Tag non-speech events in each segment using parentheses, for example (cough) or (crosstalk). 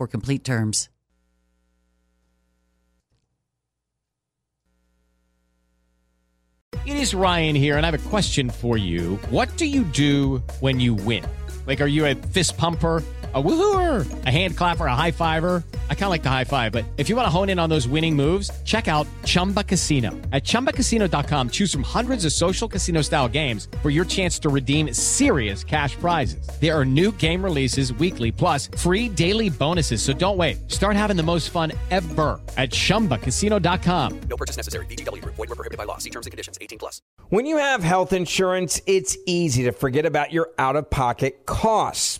for complete terms. It is Ryan here, and I have a question for you. What do you do when you win? Like, are you a fist pumper? A woohooer, a hand clapper, a high fiver. I kind of like the high five, but if you want to hone in on those winning moves, check out Chumba Casino. At ChumbaCasino.com, choose from hundreds of social casino style games for your chance to redeem serious cash prizes. There are new game releases weekly, plus free daily bonuses. So don't wait. Start having the most fun ever at ChumbaCasino.com. No purchase necessary. VGW Group. Void were prohibited by law. See terms and conditions. 18 plus. When you have health insurance, it's easy to forget about your out of pocket costs.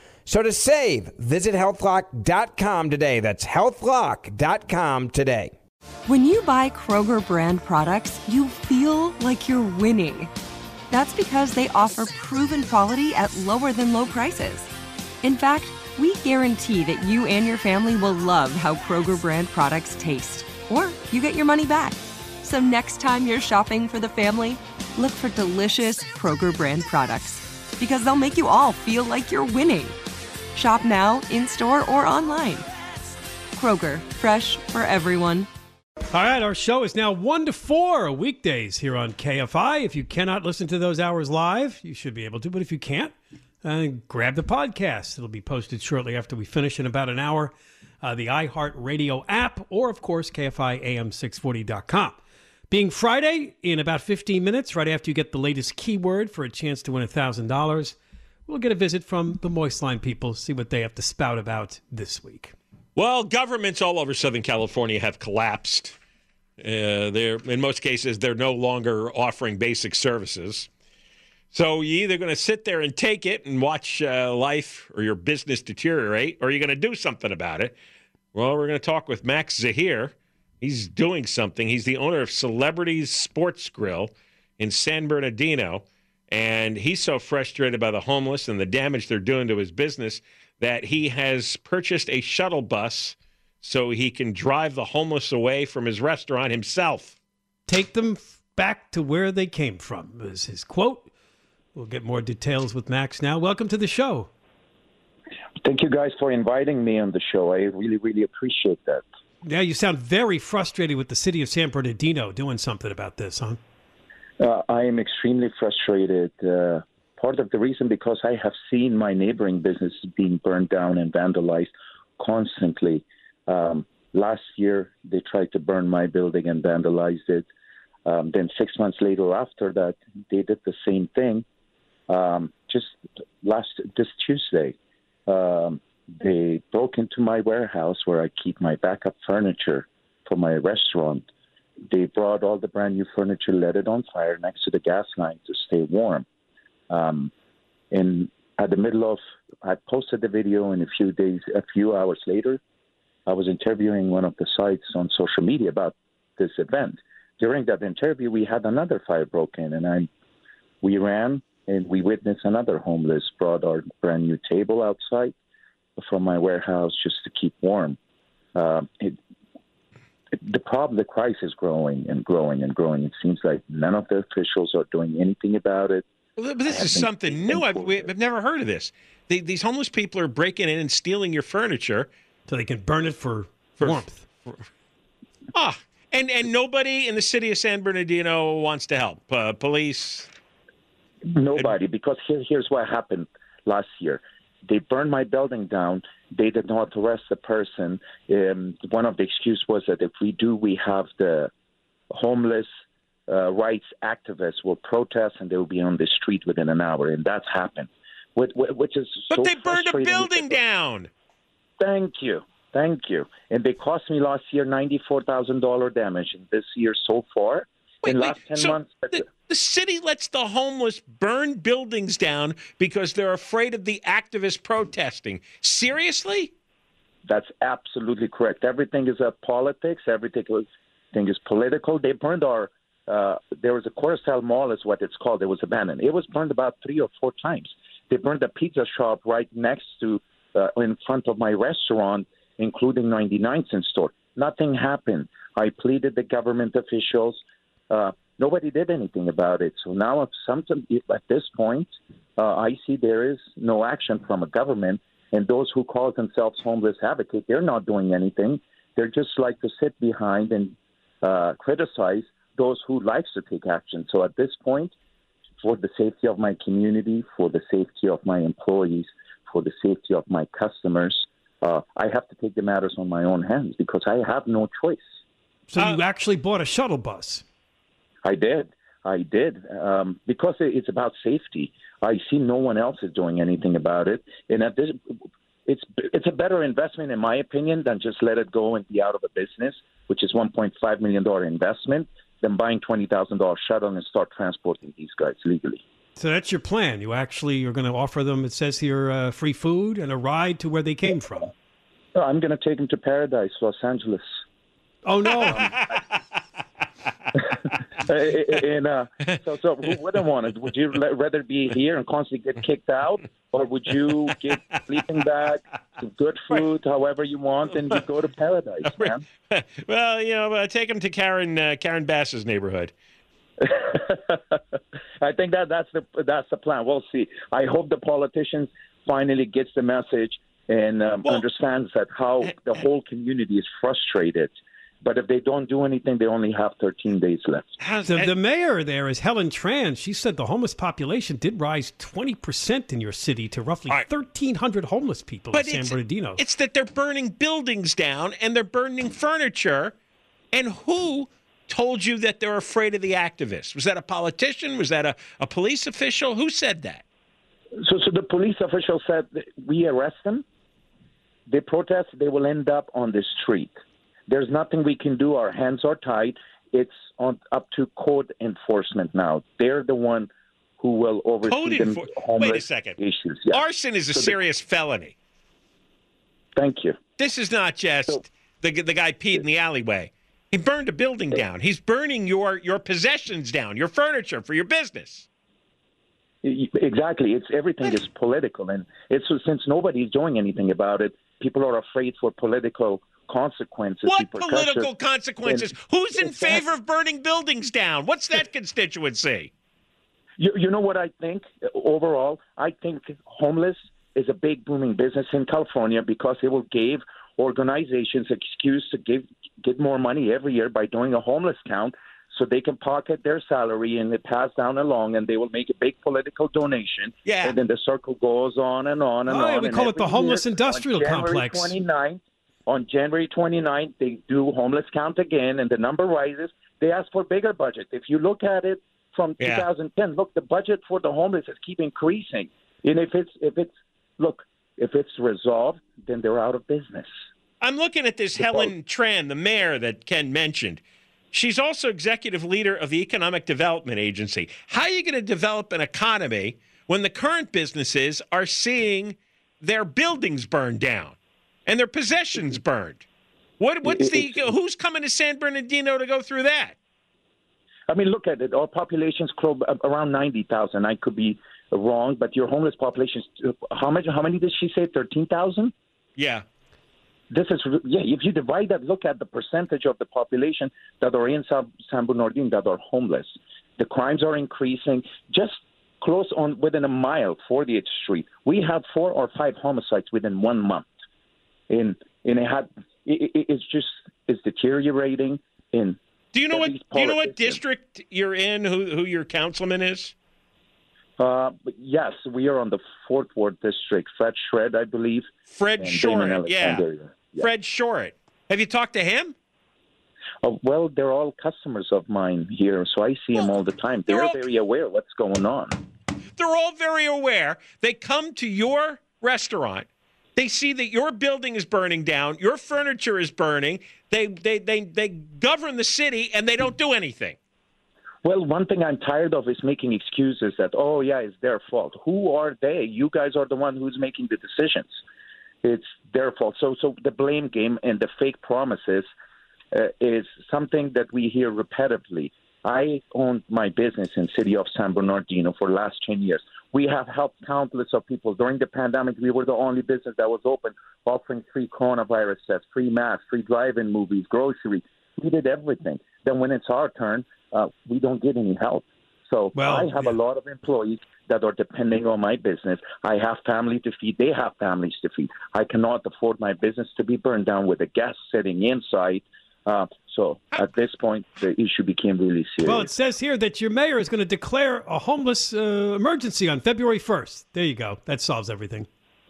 So to save, visit healthlock.com today. That's healthlock.com today. When you buy Kroger brand products, you feel like you're winning. That's because they offer proven quality at lower than low prices. In fact, we guarantee that you and your family will love how Kroger brand products taste, or you get your money back. So next time you're shopping for the family, look for delicious Kroger brand products because they'll make you all feel like you're winning. Shop now, in store, or online. Kroger, fresh for everyone. All right, our show is now 1 to 4 weekdays here on KFI. If you cannot listen to those hours live, you should be able to, but if you can't, uh, grab the podcast. It'll be posted shortly after we finish in about an hour. Uh, the iHeartRadio app, or of course, KFIAM640.com. Being Friday, in about 15 minutes, right after you get the latest keyword for a chance to win $1,000, we'll get a visit from the Moist Line people, see what they have to spout about this week. Well, governments all over Southern California have collapsed. Uh, they're in most cases they're no longer offering basic services. So you're either going to sit there and take it and watch uh, life or your business deteriorate, or you're going to do something about it. Well, we're going to talk with Max Zahir. He's doing something. He's the owner of Celebrities Sports Grill in San Bernardino, and he's so frustrated by the homeless and the damage they're doing to his business that he has purchased a shuttle bus so he can drive the homeless away from his restaurant himself. Take them f- back to where they came from, is his quote. We'll get more details with Max now. Welcome to the show. Thank you guys for inviting me on the show. I really, really appreciate that. Yeah, you sound very frustrated with the city of San Bernardino doing something about this, huh? Uh, I am extremely frustrated. Uh, part of the reason because I have seen my neighboring businesses being burned down and vandalized constantly. Um, last year, they tried to burn my building and vandalized it. Um, then six months later, after that, they did the same thing. Um, just last this Tuesday, um, they broke into my warehouse where I keep my backup furniture for my restaurant. They brought all the brand new furniture, lit it on fire next to the gas line to stay warm. Um, and at the middle of, I posted the video, and a few days, a few hours later, I was interviewing one of the sites on social media about this event. During that interview, we had another fire broke in, and I, we ran and we witnessed another homeless brought our brand new table outside from my warehouse just to keep warm. Uh, it, the problem, the crisis is growing and growing and growing. It seems like none of the officials are doing anything about it. Well, but this is something new. I've, we- I've never heard of this. The, these homeless people are breaking in and stealing your furniture. So they can burn it for, For- warmth. (laughs) Ah, and and nobody in the city of San Bernardino wants to help. Uh, police. Nobody, because here, here's what happened last year. They burned my building down. They did not arrest the person. Um, one of the excuses was that if we do, we have the homeless uh, rights activists will protest and they will be on the street within an hour, and that's happened. Which, which is But so they burned a building down. Thank you. Thank you. And they cost me last year $94,000 damage. And this year so far, Wait, in wait, last 10 so months, the city lets the homeless burn buildings down because they're afraid of the activists protesting. Seriously? that's absolutely correct. Everything is a politics. Everything is, is political. They burned our, uh, there was a Carousel Mall is what it's called. It was abandoned. It was burned about three or four times. They burned a pizza shop right next to, uh, in front of my restaurant, including 99 cent store. Nothing happened. I pleaded the government officials. Uh, nobody did anything about it. So now, if something at this point, uh, I see there is no action from a government, and those who call themselves homeless advocate, they're not doing anything. They're just like to sit behind and uh, criticize those who likes to take action. So at this point, for the safety of my community, for the safety of my employees, for the safety of my customers, uh, I have to take the matters on my own hands because I have no choice. So Uh, you actually bought a shuttle bus. I did. I did um, because it's about safety. I see no one else is doing anything about it, and at this, it's it's a better investment in my opinion than just let it go and be out of a business, which is 1.5 million dollar investment, than buying twenty thousand dollar shuttle and start transporting these guys legally. So that's your plan. You actually are going to offer them, it says here, uh, free food and a ride to where they came from. No, I'm going to take them to Paradise, Los Angeles. Oh, no. (laughs) (laughs) and uh, (laughs) so, so who wouldn't want it? Would you rather be here and constantly get kicked out, or would you get sleeping bag, good food, however you want, and you go to paradise, man? (laughs) well, you know, uh, take them to Karen uh, Karen Bass's neighborhood. I think that that's the that's the plan. We'll see. I hope the politicians finally gets the message and um, Well- understands that how the whole community is frustrated. But if they don't do anything, they only have 13 days left. The, the mayor there is Helen Tran. She said the homeless population did rise 20% in your city to roughly All right. 1,300 homeless people in San Bernardino. It's that they're burning buildings down and they're burning furniture. And who told you that they're afraid of the activists? Was that a politician? Was that a, a police official? Who said that? So, so the police official said that we arrest them, they protest, they will end up on the street. There's nothing we can do. Our hands are tied. It's on up to code enforcement now. They're the one who will oversee Code enfor- Wait a second. issues. Yeah. Arson is a So serious felony. Thank you. This is not just So- the the guy peed in the alleyway. He burned a building down. He's burning your your possessions down, your furniture for your business. Exactly. It's everything is political, and it's since nobody's doing anything about it, people are afraid for political consequences. What political consequences? And- Who's in favor of burning buildings down? What's that constituency? You, you know what I think overall? I think homeless is a big booming business in California because it will give organizations excuse to give get more money every year by doing a homeless count so they can pocket their salary and it pass down along and they will make a big political donation Yeah. and then the circle goes on and on and Oh, yeah, on we and call it the homeless year, industrial on January complex. 29th, on January 29th, they do homeless count again, and the number rises. They ask for bigger budget. If you look at it from Yeah. 2010, look, the budget for the homeless is keep increasing. And if it's if it's look, if it's resolved, then they're out of business. I'm looking at this Helen Tran, the mayor that Ken mentioned. She's also executive leader of the Economic Development Agency. How are you going to develop an economy when the current businesses are seeing their buildings burned down and their possessions burned? What, what's the who's coming to San Bernardino to go through that? I mean, look at it. Our population's close uh, around ninety thousand. I could be wrong, but your homeless population. Uh, how much? How many did she say? Thirteen thousand. Yeah. This is yeah. If you divide that, look at the percentage of the population that are in San, San Bernardino that are homeless. The crimes are increasing. Just close on within a mile, 48th Street, we have four or five homicides within one month. In and it had it, it, it's just it's deteriorating. In Do you know what do you know what district you're in, who who your councilman is? Uh, yes, we are on the Fourth Ward District. Fred Shred, I believe. Fred and Short, yeah. Yeah. Fred Shorett. Have you talked to him? Uh, well, they're all customers of mine here, so I see them all the time. they're They're all- very aware what's going on. They're all very aware. They come to your restaurant. They see that your building is burning down, your furniture is burning. They they they they govern the city and they don't do anything. Well, one thing I'm tired of is making excuses that, oh, yeah, it's their fault. Who are they? You guys are the one who's making the decisions. It's their fault. So, so the blame game and the fake promises uh, is something that we hear repetitively. I owned my business in city of San Bernardino for the last 10 years. We have helped countless of people. During the pandemic, we were the only business that was open, offering free coronavirus tests, free masks, free drive-in movies, grocery. We did everything. Then when it's our turn, uh, we don't get any help. So Well, I have yeah. a lot of employees that are depending on my business. I have family to feed. They have families to feed. I cannot afford my business to be burned down with a guest sitting inside. Uh, so at this point, the issue became really serious. Well, it says here that your mayor is going to declare a homeless uh, emergency on February 1st. There you go. That solves everything.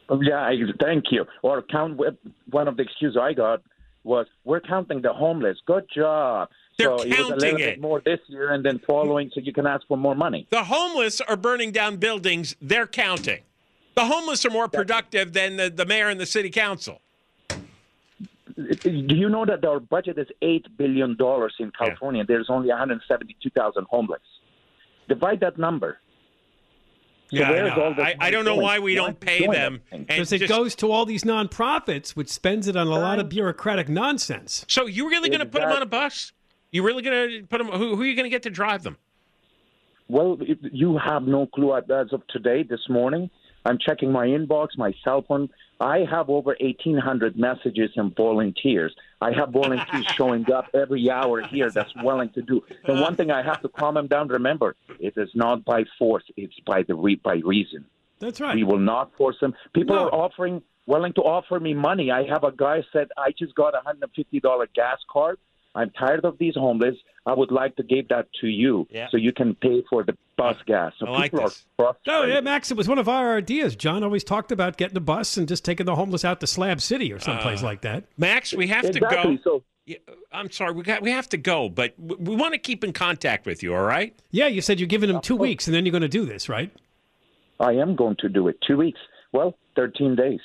Yeah, I, thank you. Or count one of the excuses I got was we're counting the homeless. Good job. They're so it was a counting little it. bit more this year and then following, so you can ask for more money. The homeless are burning down buildings. They're counting. The homeless are more productive than the, the mayor and the city council. Do you know that our budget is eight billion dollars in California? There's only 172,000 homeless. Divide that number. So Yeah, I, where's all this I, I don't know going? why we Why don't pay them. Because it just- goes to all these nonprofits, which spends it on a lot of bureaucratic nonsense. So you really going to put them on a bus? You really going to put them? Who, who are you going to get to drive them? Well, it- you have no clue as of today, this morning. I'm checking my inbox, my cell phone. I have over 1,800 messages and volunteers. I have volunteers (laughs) showing up every hour here that's willing to do. The one thing I have to calm them down. Remember, it is not by force; it's by the re- by reason. That's right. We will not force them. People No. are offering, willing to offer me money. I have a guy said, I just got a hundred and fifty dollar gas card. I'm tired of these homeless. I would like to give that to you Yeah. so you can pay for the bus gas. So I like this. are Oh, yeah, Max, it was one of our ideas. John always talked about getting a bus and just taking the homeless out to Slab City or someplace uh, like that. Max, we have exactly. to go. So Yeah, I'm sorry, we got we have to go, but w- we want to keep in contact with you. All right? Yeah, you said you're giving them two uh, oh. weeks and then you're going to do this, right? I am going to do it. Two weeks. Well, thirteen days.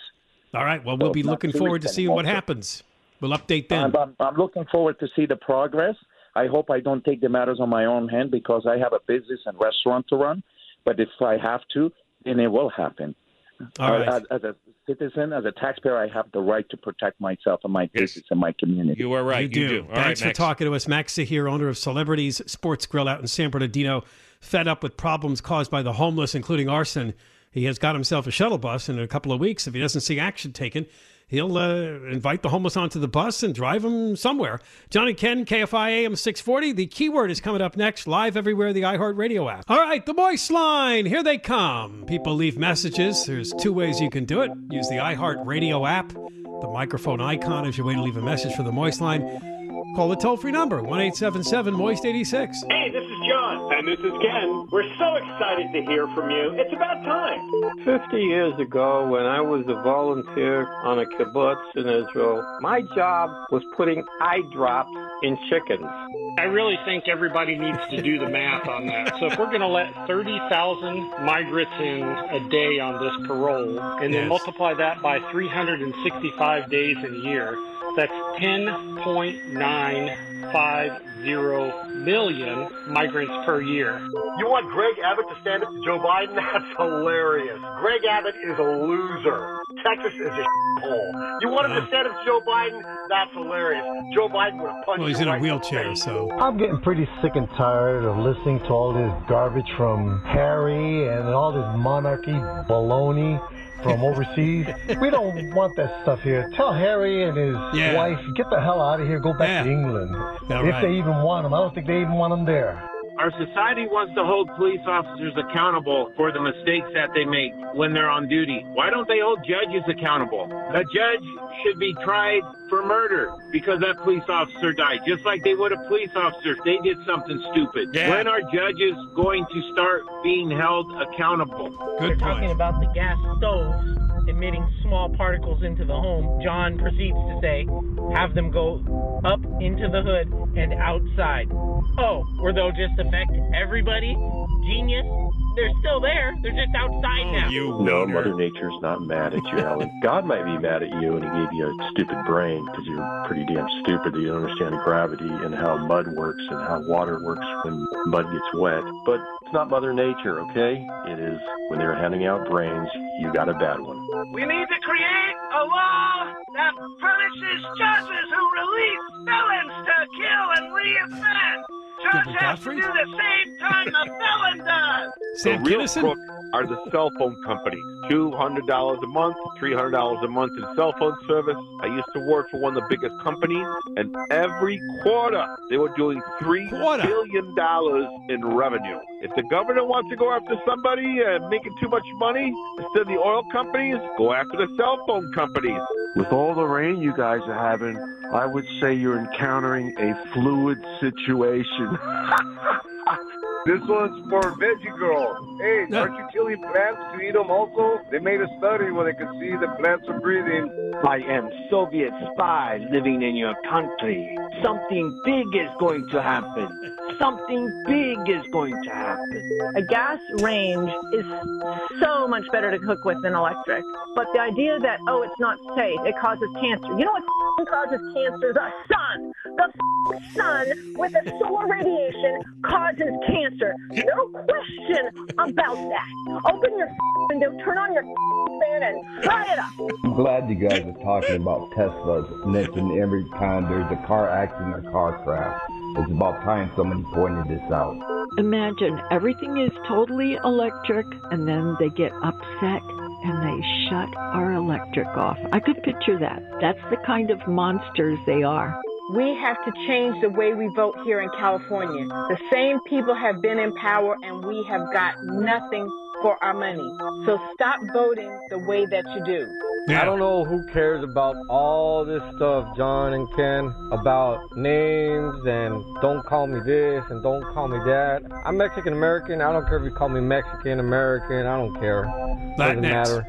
All right. Well, we'll Well, be looking forward to seeing what anymore. happens. We'll update then. I'm, I'm, I'm looking forward to see the progress. I hope I don't take the matters on my own hand because I have a business and restaurant to run. But if I have to, then it will happen. All right. As, as a citizen, as a taxpayer, I have the right to protect myself and my business and my community. You are right. You do. All Thanks right, for Max. talking to us. Max Zahir, owner of Celebrities Sports Grill out in San Bernardino, fed up with problems caused by the homeless, including arson. He has got himself a shuttle bus, and in a couple of weeks, if he doesn't see action taken, he'll uh, invite the homeless onto the bus and drive them somewhere. John and Ken, KFI AM 640. The keyword is coming up next, live everywhere, the iHeartRadio app. All right, the Moist Line. Here they come. People leave messages. There's two ways you can do it. Use the iHeartRadio app, the microphone icon as your way to leave a message for the Moist Line. Call the toll free number, 1 877 Moist 86. Hey, this is John. And this is Ken. We're so excited to hear from you. It's about time. 50 years ago, when I was a volunteer on a kibbutz in Israel, my job was putting eye drops in chickens. I really think everybody needs to do the math on that. So if we're going to let 30,000 migrants in a day on this parole, and then Yes. multiply that by 365 days in a year, that's 10.950 million migrants per year. You want Greg Abbott to stand up to Joe Biden? (laughs) That's hilarious. Greg Abbott is a loser. Texas is a hole. You want him to stand up to Joe Biden? That's hilarious. Joe Biden would have punched him. Well, he's you in a wheelchair, so. I'm getting pretty sick and tired of listening to all this garbage from Harry and all this monarchy baloney from overseas. (laughs) we don't want that stuff here. Tell Harry and his Yeah. wife, get the hell out of here, go back Yeah. to England. Yeah, if right. they even want him. I don't think they even want him there. Our society wants to hold police officers accountable for the mistakes that they make when they're on duty. Why don't they hold judges accountable? A judge should be tried for murder because that police officer died, just like they would a police officer if they did something stupid. Yeah. When are judges going to start being held accountable? Good They're point. talking about the gas stoves emitting small particles into the home, John proceeds to say, have them go up into the hood and outside. Oh, or they'll just affect everybody? Genius. They're still there. They're just outside oh, now. You No, Mother Nature's not mad at you, Alan. God might be mad at you and he gave you a stupid brain because you're pretty damn stupid that you don't understand gravity and how mud works and how water works when mud gets wet. But it's not Mother Nature, okay? It is when they're handing out brains, you got a bad one. We need to create a law that punishes judges who release felons to kill and reoffend. Judge has to do the same time the felon does. Sam the real Kinison? crook are the cell phone companies. Two hundred dollars a month, three hundred dollars a month in cell phone service. I used to work for one of the biggest companies, and every quarter they were doing three billion dollars in revenue. If the governor wants to go after somebody and making too much money, instead of the oil companies, go after the cell phone companies. With all the rain you guys are having, I would say you're encountering a fluid situation. (laughs) This one's for Veggie Girl. Hey, aren't you killing plants to eat them also? They made a study where they could see the plants are breathing. I am Soviet spy living in your country. Something big is going to happen. Something big is going to happen. A gas range is so much better to cook with than electric. But the idea that, oh, it's not safe, it causes cancer. You know what causes cancer? The sun! The sun with the solar radiation causes cancer. No question about that. Open your f***ing (laughs) window, turn on your f***ing (laughs) fan, and try it up. I'm glad you guys are talking about Teslas. Mentioned every time there's a car accident or car crash. It's about time somebody pointed this out. Imagine everything is totally electric and then they get upset and they shut our electric off. I could picture that. That's the kind of monsters they are. We have to change the way we vote here in California. The same people have been in power and we have got nothing for our money. So stop voting the way that you do. I don't know who cares about all this stuff, John and Ken, about names and don't call me this and don't call me that. I'm Mexican American. I don't care if you call me Mexican American. I don't care. Doesn't Latinx. matter.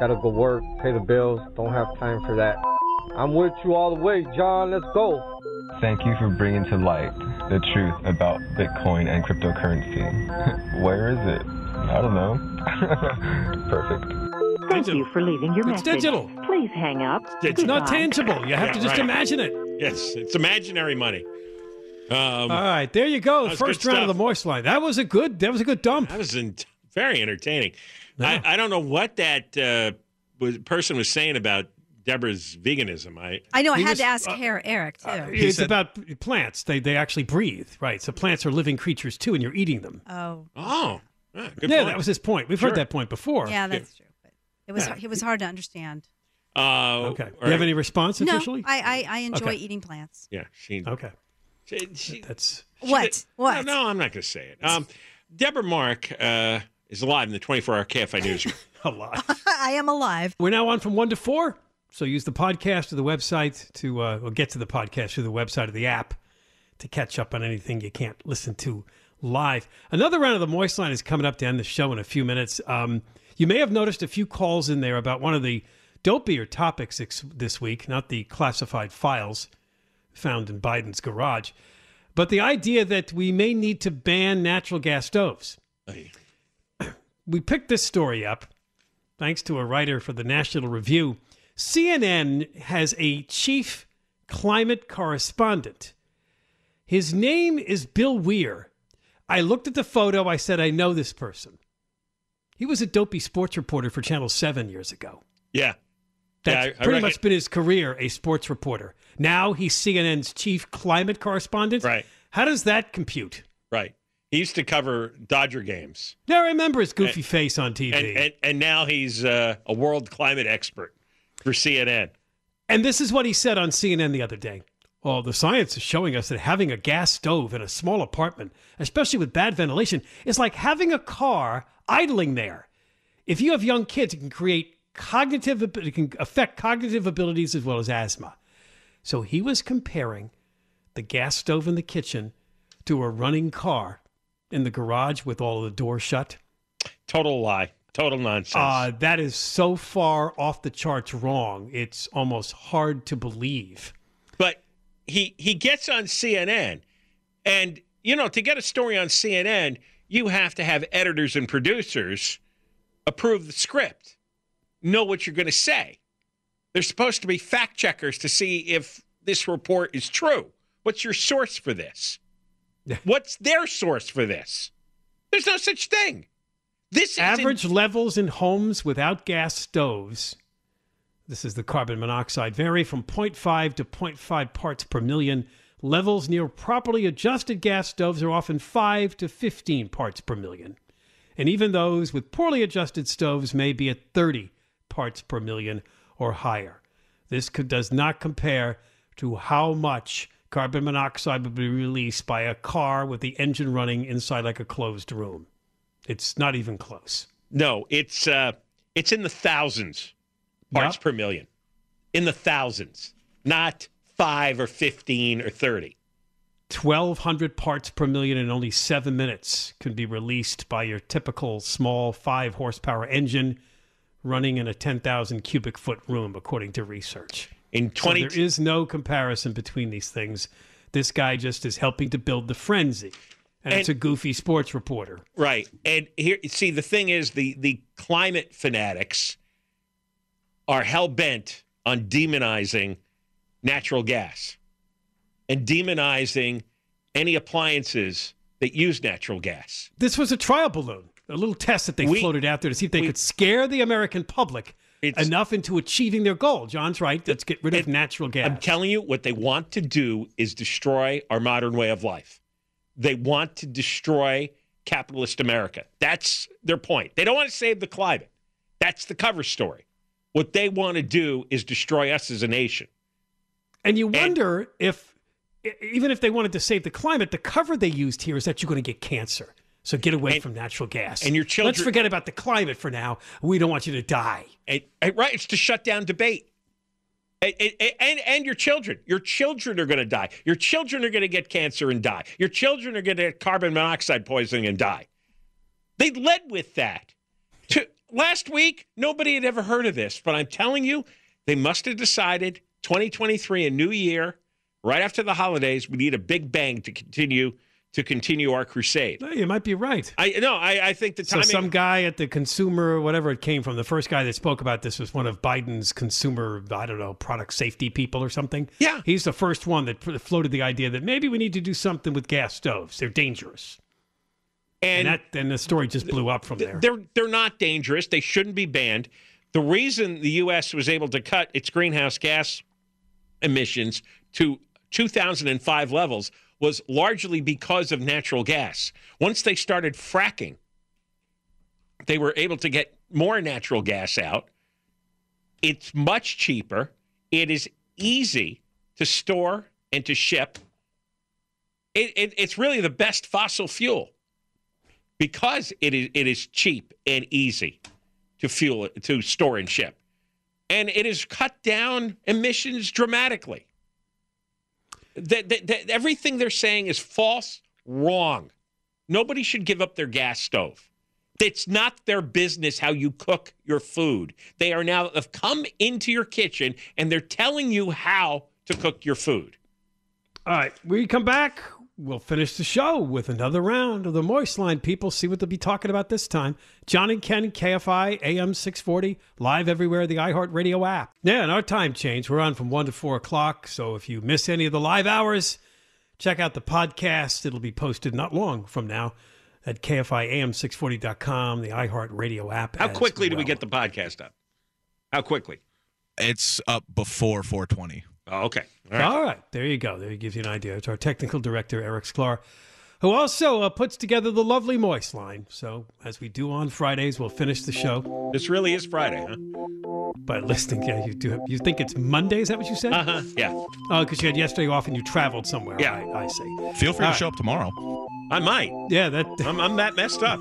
Gotta go work, pay the bills. Don't have time for that. I'm with you all the way, John. Let's go. Thank you for bringing to light the truth about Bitcoin and cryptocurrency. (laughs) Where is it? I don't know. (laughs) Perfect. Thank you for leaving your It's message. digital. Please hang up. It's not tangible. You have Yeah, to just right. imagine it. Yes, it's imaginary money. Um, All right, there you go. that First good round of the stuff. moist line. That was a good. That was a good dump. That was in, very entertaining. I, I don't know what that uh, was, person was saying about Deborah's veganism. I I know. I had was- to ask uh, Her- Eric too. It's about plants. They they actually breathe, right? So plants are living creatures too, and you're eating them. oh, oh, yeah, good yeah, point. that was his point. We've Sure. heard that point before. yeah, that's true. But it was Yeah. it was hard to understand. Uh, Okay. all Do you have any response No, officially? I I, I enjoy Okay. eating plants. Yeah, she. Okay. She, she, That's What? What? No, no, I'm not going to say it. Um, Deborah Mark uh, is alive in the 24-hour KFI newsroom. (laughs) a lot. (laughs) I am alive. We're now on from one to four. So use the podcast or the website to, uh, or get to the podcast through the website or the app to catch up on anything you can't listen to live. Another round of the Moist Line is coming up to end the show in a few minutes. Um, you may have noticed a few calls in there about one of the dopier topics this week, not the classified files found in Biden's garage, but the idea that we may need to ban natural gas stoves. (clears throat) We picked this story up thanks to a writer for the National Review. CNN has a chief climate correspondent. His name is Bill Weir. I looked at the photo. I said, I know this person. He was a dopey sports reporter for Channel 7 years ago. Yeah. That's Yeah, I- I pretty reckon- much been his career, a sports reporter. Now he's CNN's chief climate correspondent. Right. How does that compute? Right. He used to cover Dodger games. Now I remember his goofy And- face on TV. And, and, and now he's uh, a world climate expert for CNN. And this is what he said on CNN the other day. Well, the science is showing us that having a gas stove in a small apartment, especially with bad ventilation, is like having a car idling there. If you have young kids, it can create cognitive, it can affect cognitive abilities as well as asthma. So he was comparing the gas stove in the kitchen to a running car in the garage with all the doors shut. Total lie. Total nonsense. Uh, that is so far off the charts wrong. It's almost hard to believe. But he he gets on CNN, and you know to get a story on CNN, you have to have editors and producers approve the script, know what you're going to say. They're supposed to be fact checkers to see if this report is true. What's your source for this? What's their source for this? There's no such thing. This average levels in homes without gas stoves. This is the carbon monoxide vary from 0.5 to 0.5 parts per million. Levels near properly adjusted gas stoves are often 5 to 15 parts per million. And even those with poorly adjusted stoves may be at 30 parts per million or higher. This could, does not compare to how much carbon monoxide would be released by a car with the engine running inside like a closed room. It's not even close. No, it's uh, it's in the thousands parts Yep. per million. In the thousands, not five or fifteen or thirty. 1,200 parts per million in only seven minutes can be released by your typical small five horsepower engine running in a 10,000 cubic foot room, according to research. In 20 so there is no comparison between these things. This guy just is helping to build the frenzy. And, it's a goofy sports reporter. Right. And here see the thing is the the climate fanatics are hell bent on demonizing natural gas and demonizing any appliances that use natural gas. This was a trial balloon, a little test that they We- floated out there to see if they could scare the American public enough into achieving their goal. John's right. Let's get rid of natural gas. I'm telling you, what they want to do is destroy our modern way of life. They want to destroy capitalist America. That's their point. They don't want to save the climate. That's the cover story. What they want to do is destroy us as a nation. And you wonder if, e- even if they wanted to save the climate, the cover they used here is that you're going to get cancer. So get away from natural gas. and your children. Let's forget about the climate for now. We don't want you to die. And, and- right, it's to shut down debate. And, and, and, your children, your children are going to die. Your children are going to get cancer and die. Your children are going to get carbon monoxide poisoning and die. They led with that. To, last week, nobody had ever heard of this, but I'm telling you, they must have decided 2023, a new year, right after the holidays, we need a big bang to continue to continue our crusade. No, You might be right. I no, I, I think the So some guy at the consumer, whatever it came from, the first guy that spoke about this was one of Biden's consumer, I don't know, product safety people or something. Yeah. He's the first one that floated the idea that maybe we need to do something with gas stoves. They're dangerous. And, that then the story just blew up from there. They're they're not dangerous. They shouldn't be banned. The reason the U.S. was able to cut its greenhouse gas emissions to 2005 levels was largely because of natural gas. Once they started fracking, they were able to get more natural gas out. It's much cheaper. It is easy to store and to ship. It, it, it's really the best fossil fuel because it is it is cheap and easy to fuel to store and ship, and it has cut down emissions dramatically. That, that, that everything they're saying is false, wrong. Nobody should give up their gas stove. It's not their business how you cook your food. They are now have come into your kitchen and they're telling you how to cook your food. All right, we come back. We'll finish the show with another round of the Moist Line. People see what they'll be talking about this time. John and Ken, KFI, AM 640, live everywhere, the iHeartRadio app. Yeah, and our time change. We're on from 1 to 4 o'clock. So if you miss any of the live hours, check out the podcast. It'll be posted not long from now at KFIAM640.com, the iHeartRadio app. How as quickly do we get the podcast up? How quickly? It's up before 420. Oh, okay. All right. There you go. There gives you an idea. It's our technical director, Eric Sklar. who also uh, puts together the lovely Moist line. So, as we do on Fridays, we'll finish the show. This really is Friday, huh? By listening, yeah, you do. You think it's Monday? Is that what you said? Uh huh. Yeah. Oh, because you had yesterday off and you traveled somewhere. Yeah. I, I see. Feel free All to show up tomorrow. I might. Yeah, that. (laughs) I'm, I'm that messed up.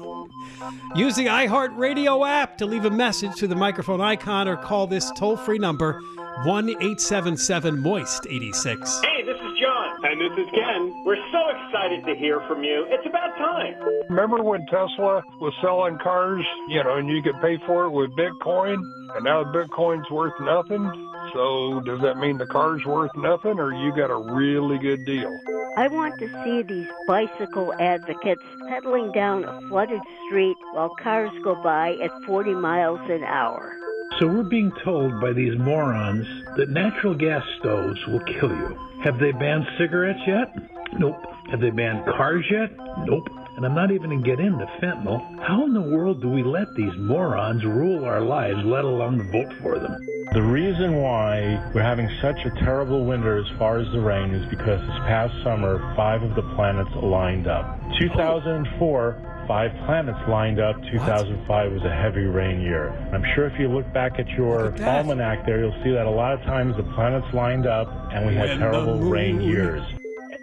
Use the iHeartRadio app to leave a message to the microphone icon or call this toll free number 1 877 Moist 86. Hey, this is John. And this is Ken. We're so excited to hear from you. It's about time. Remember when Tesla was selling cars, you know, and you could pay for it with Bitcoin, and now Bitcoin's worth nothing? So does that mean the car's worth nothing, or you got a really good deal? I want to see these bicycle advocates pedaling down a flooded street while cars go by at 40 miles an hour. So we're being told by these morons that natural gas stoves will kill you. Have they banned cigarettes yet? Nope. Have they banned cars yet? Nope. And I'm not even going to get into fentanyl. How in the world do we let these morons rule our lives, let alone vote for them? The reason why we're having such a terrible winter as far as the rain is because this past summer, five of the planets aligned up. 2004, five planets lined up. 2005 was a heavy rain year. I'm sure if you look back at your almanac there, you'll see that a lot of times the planets lined up and we had When terrible rain years.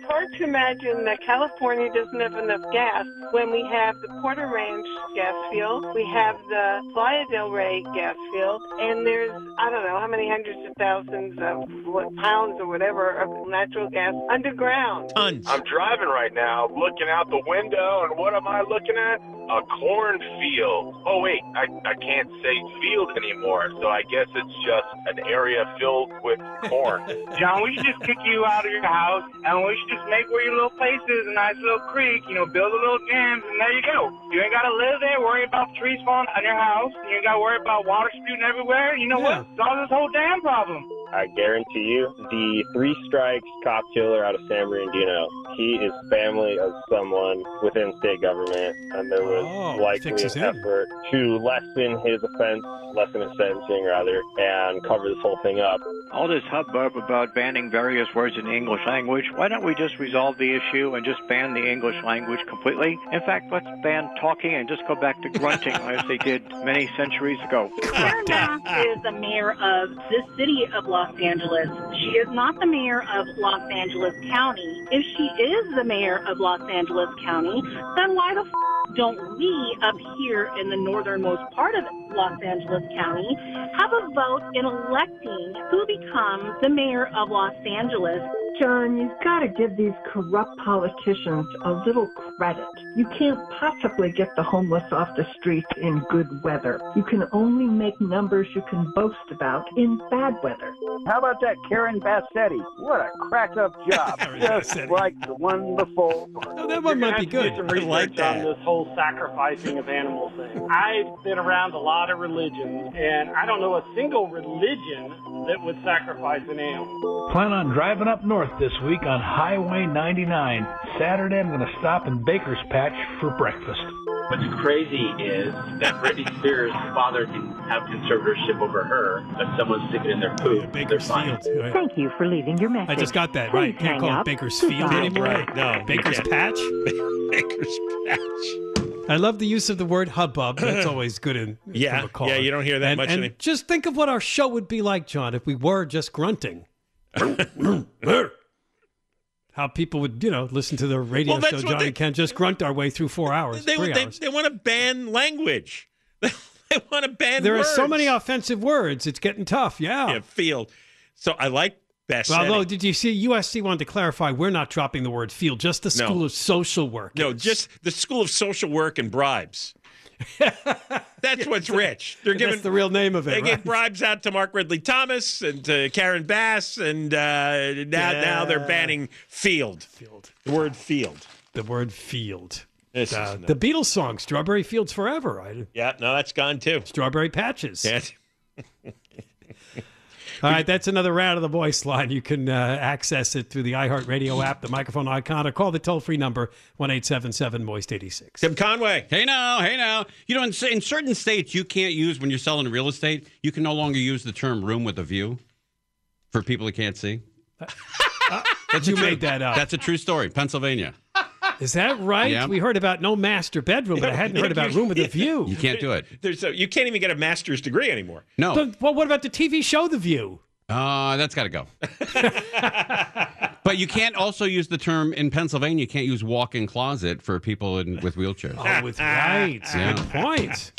It's hard to imagine that California doesn't have enough gas when we have the Porter Ranch gas field, we have the Playa del Rey gas field, and there's, I don't know how many hundreds of thousands of what, pounds or whatever of natural gas underground. Tons. I'm driving right now, looking out the window, and what am I looking at? A cornfield. Oh wait, I, I can't say field anymore, so I guess it's just an area filled with corn. (laughs) John, we should just kick you out of your house, and we should just make where your little place is a nice little creek. You know, build a little dam, and there you go. You ain't gotta live there, worry about trees falling on your house. You ain't gotta worry about water spewing everywhere. You know what? Solve this whole damn problem. I guarantee you, the three strikes cop killer out of San Bernardino, he is family of someone within state government, and there was Oh, likely fixes an him. effort to lessen his offense, lessen his sentencing rather, and cover this whole thing up. All this hubbub about banning various words in the English language, why don't we just resolve the issue and just ban the English language completely? In fact, let's ban talking and just go back to grunting (laughs) as they did many centuries ago. Karen Bass is the mayor of the city of Los Angeles. She is not the mayor of Los Angeles County. If she is the mayor of Los Angeles County, then why the f- don't we up here in the northernmost part of Los Angeles County have a vote in electing who becomes the mayor of Los Angeles? John, you've got to give these corrupt politicians a little credit. You can't possibly get the homeless off the streets in good weather. You can only make numbers you can boast about in bad weather. How about that Karen Bassetti? What a crack up (laughs) job. Just like the one before. Oh, that one might be good. Some research on this whole sacrificing of animals thing. I've been around a lot of religions, and I don't know a single religion that would sacrifice an animal. Plan on driving up north this week on Highway 99. Saturday, I'm going to stop in Baker's Patch for breakfast. What's crazy is that Britney Spears' father can have conservatorship over her, but someone's sticking in their poop. Baker's Field. right. Thank you for leaving your message. I just got that Please right. Can't hang call it up. Baker's Field Goodbye. anymore. Right, no, you Baker's can't. Patch. (laughs) Baker's Patch. I love the use of the word hubbub. (laughs) That's always good in Yeah, from a caller. yeah, you don't hear that and, much And any- just think of what our show would be like, John, if we were just grunting. (laughs) How people would, you know, listen to the radio Well, show, Johnny John they- and just grunt our way through four hours, They, they, hours. they want to ban language. (laughs) they want to ban There are so many offensive words. It's getting tough. Yeah. Yeah, field. So I like Bassetti. Well, although, did you see USC wanted to clarify we're not dropping the word field, just the No. School of Social Work. No, just the School of Social Work and Bribes. (laughs) That's what's rich. They're That's giving the real name of it, They right? gave bribes out to Mark Ridley Thomas and to Karen Bass, and uh, now now they're banning field. Field. The word field. The word field. Uh, the Beatles song, Strawberry Fields Forever. I, yeah, no, that's gone too. Strawberry Patches. Yeah. (laughs) All right, that's another round of the voice line. You can uh, access it through the iHeartRadio app, the microphone icon, or call the toll free number one eight seven seven Moist 86. Tim Conway. Hey now, hey now. You know, in, in certain states, you can't use when you're selling real estate. You can no longer use the term "room with a view" for people who can't see. That's (laughs) you true- made that up. That's a true story. Pennsylvania. (laughs) Is that right? Yeah. We heard about no master bedroom, but I hadn't (laughs) heard about room with a (laughs) view. You can't do it. There's a, you can't even get a master's degree anymore. No. But, well, what about the TV show The View? Uh, that's got to go. but you can't also use the term in Pennsylvania. You can't use walk-in closet for people in, with wheelchairs. Oh, with right. Yeah. Good point.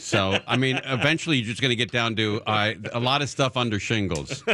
So, I mean, eventually you're just going to get down to uh, a lot of stuff under shingles.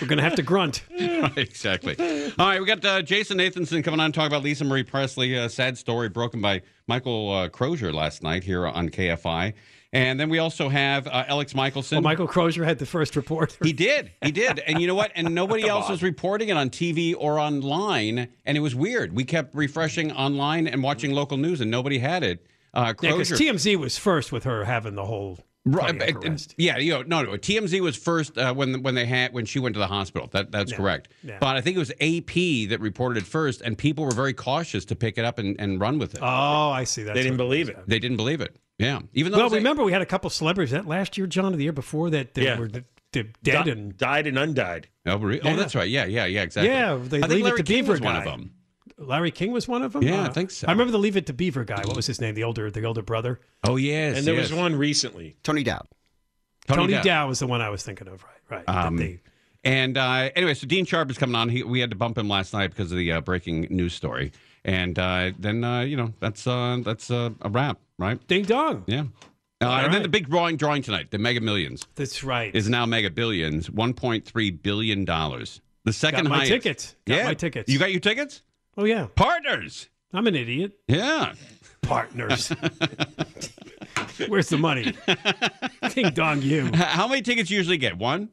We're going to have to grunt. right, (laughs) exactly. All right, we got uh, Jason Nathanson coming on to talk about Lisa Marie Presley. A sad story broken by Michael uh, Crozier last night here on KFI. And then we also have uh, Alex Michaelson. Well, Michael Crozier had the first report. He did. He did. And you know what? And (laughs) nobody else on. was reporting it on TV or online. And it was weird. We kept refreshing online and watching local news, and nobody had it. Uh, Yeah, because TMZ was first with her having the whole Right, cardiac yeah, you know, no, no. TMZ was first uh, when when they had when she went to the hospital. That that's Yeah, correct. yeah. But I think it was AP that reported it first, and people were very cautious to pick it up and, and run with it. Oh, I see. That's They didn't believe it. they didn't believe it. Yeah, even though Well, it was a- remember we had a couple celebrities that last year, John, or the year before that they Yeah. were d- d- dead Di- and died and undied. Oh, re- oh, that's right. Yeah, yeah, yeah, exactly. yeah, they I think leave Larry it to King Beaver was guy. one of them. Larry King was one of them. Yeah, I Uh, think so. I remember the Leave It to Beaver guy. What was his name? The older, the older brother. Oh yes, And there yes. was one recently. Tony Dow. Tony, Dow. was the one I was thinking of. Right, right. Um, they- and uh, anyway, so Dean Sharp is coming on. He, we had to bump him last night because of the uh, breaking news story. And uh, then uh, you know that's uh, that's uh, a wrap, right? Ding dong. Yeah. Uh, All and then the big drawing drawing tonight, the Mega Millions, That's right. is now Mega Billions, one point three billion dollars. The second Got my highest. tickets. Got yeah, my tickets. You got your tickets? Oh yeah, Partners. I'm an idiot. Yeah. Partners. (laughs) Where's the money? Ding dong you. How many tickets you usually get? One?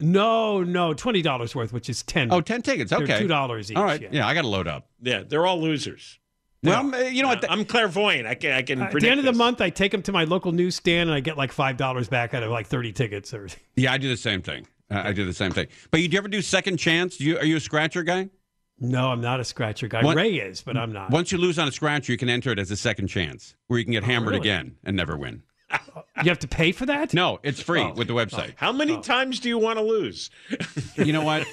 No, no, twenty dollars worth, which is ten. Oh, 10 tickets. They're Okay. two dollars each. All right. yeah. Yeah, I got to load up. Yeah, they're all losers. Well, I'm, uh, you know what? Uh, I'm clairvoyant. I can I can Uh, At the end of the this. month, I take them to my local newsstand and I get like five dollars back out of like thirty tickets. Or Yeah, I do the same thing. Uh, I do the same thing. But you, do you ever do second chance? Do you, are you a scratcher guy? No, I'm not a scratcher guy. What- Ray is, but I'm not. Once you lose on a scratcher, you can enter it as a second chance, where you can get hammered really? again and never win. (laughs) You have to pay for that? No, it's free Oh. with the website. How many times do you want to lose? (laughs) You know what?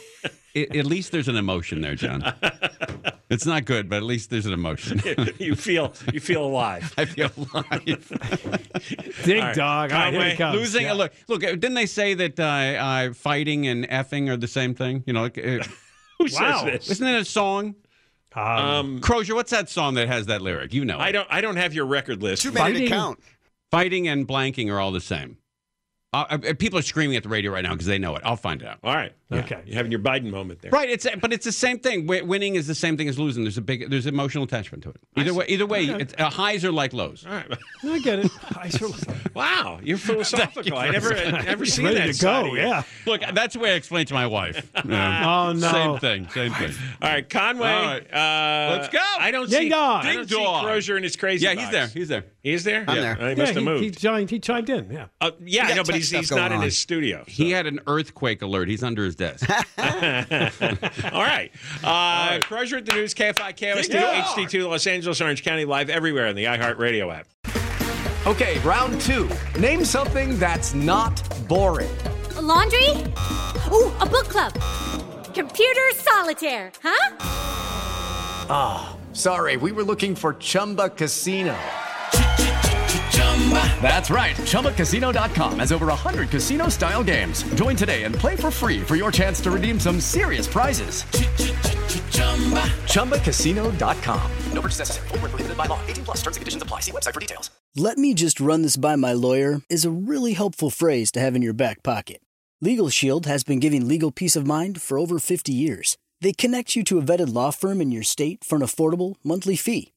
I at least there's an emotion there, John. (laughs) It's not good, but at least there's an emotion. you feel you feel alive. I feel alive. Ding All right. dog. All right, here Conway, it comes. Losing, Yeah. look, look. Didn't they say that uh, uh, fighting and effing are the same thing? You know, like, uh, Who Wow. says this? isn't it a song? Um, Um, Crozier, what's that song that has that lyric? You know, I it. don't I don't have your record list. Too many to count. Fighting and blanking are all the same. Uh, uh, people are screaming at the radio right now because they know it. I'll find it out. All right. Okay. You're having your Biden moment there. Right, it's but it's the same thing. Wi- Winning is the same thing as losing. There's a big there's emotional attachment to it. Either way, either way, Okay. it's, uh, highs are like lows. All right. (laughs) I get it. I sure (laughs) Wow, you're philosophical. I never never seen ready that to side go. of you. Yeah. Look, that's the way I explain to my wife. (laughs) Yeah. Oh no. Same thing, same thing. All right, Conway. All right. Uh, Let's go. I don't Ding see. dong. I don't Ding see dong. Crozier and his crazy. Yeah, he's box. there. He's there. He's there. I'm yeah. there. He must yeah, have he, moved. he, joined, he chimed in. Yeah. Uh, yeah, We I know, got but tech he's, stuff he's not going in his studio. He had an earthquake alert. He's under his desk. (laughs) All right. Uh, Crozier at the news, KFI, KOST, HD2, Los Angeles, Orange County, live everywhere on the iHeartRadio app. Okay, round two. Name something that's not boring. A laundry? Ooh, a book club. Computer solitaire, huh? Ah, sorry, we were looking for Chumba Casino. That's right. ChumbaCasino.com has over 100 casino style games. Join today and play for free for your chance to redeem some serious prizes. ChumbaCasino.com. No purchase necessary. Where prohibited by law. 18 plus terms and conditions apply. See website for details. Let me just run this by my lawyer is a really helpful phrase to have in your back pocket. Legal Shield has been giving legal peace of mind for over 50 years. They connect you to a vetted law firm in your state for an affordable monthly fee.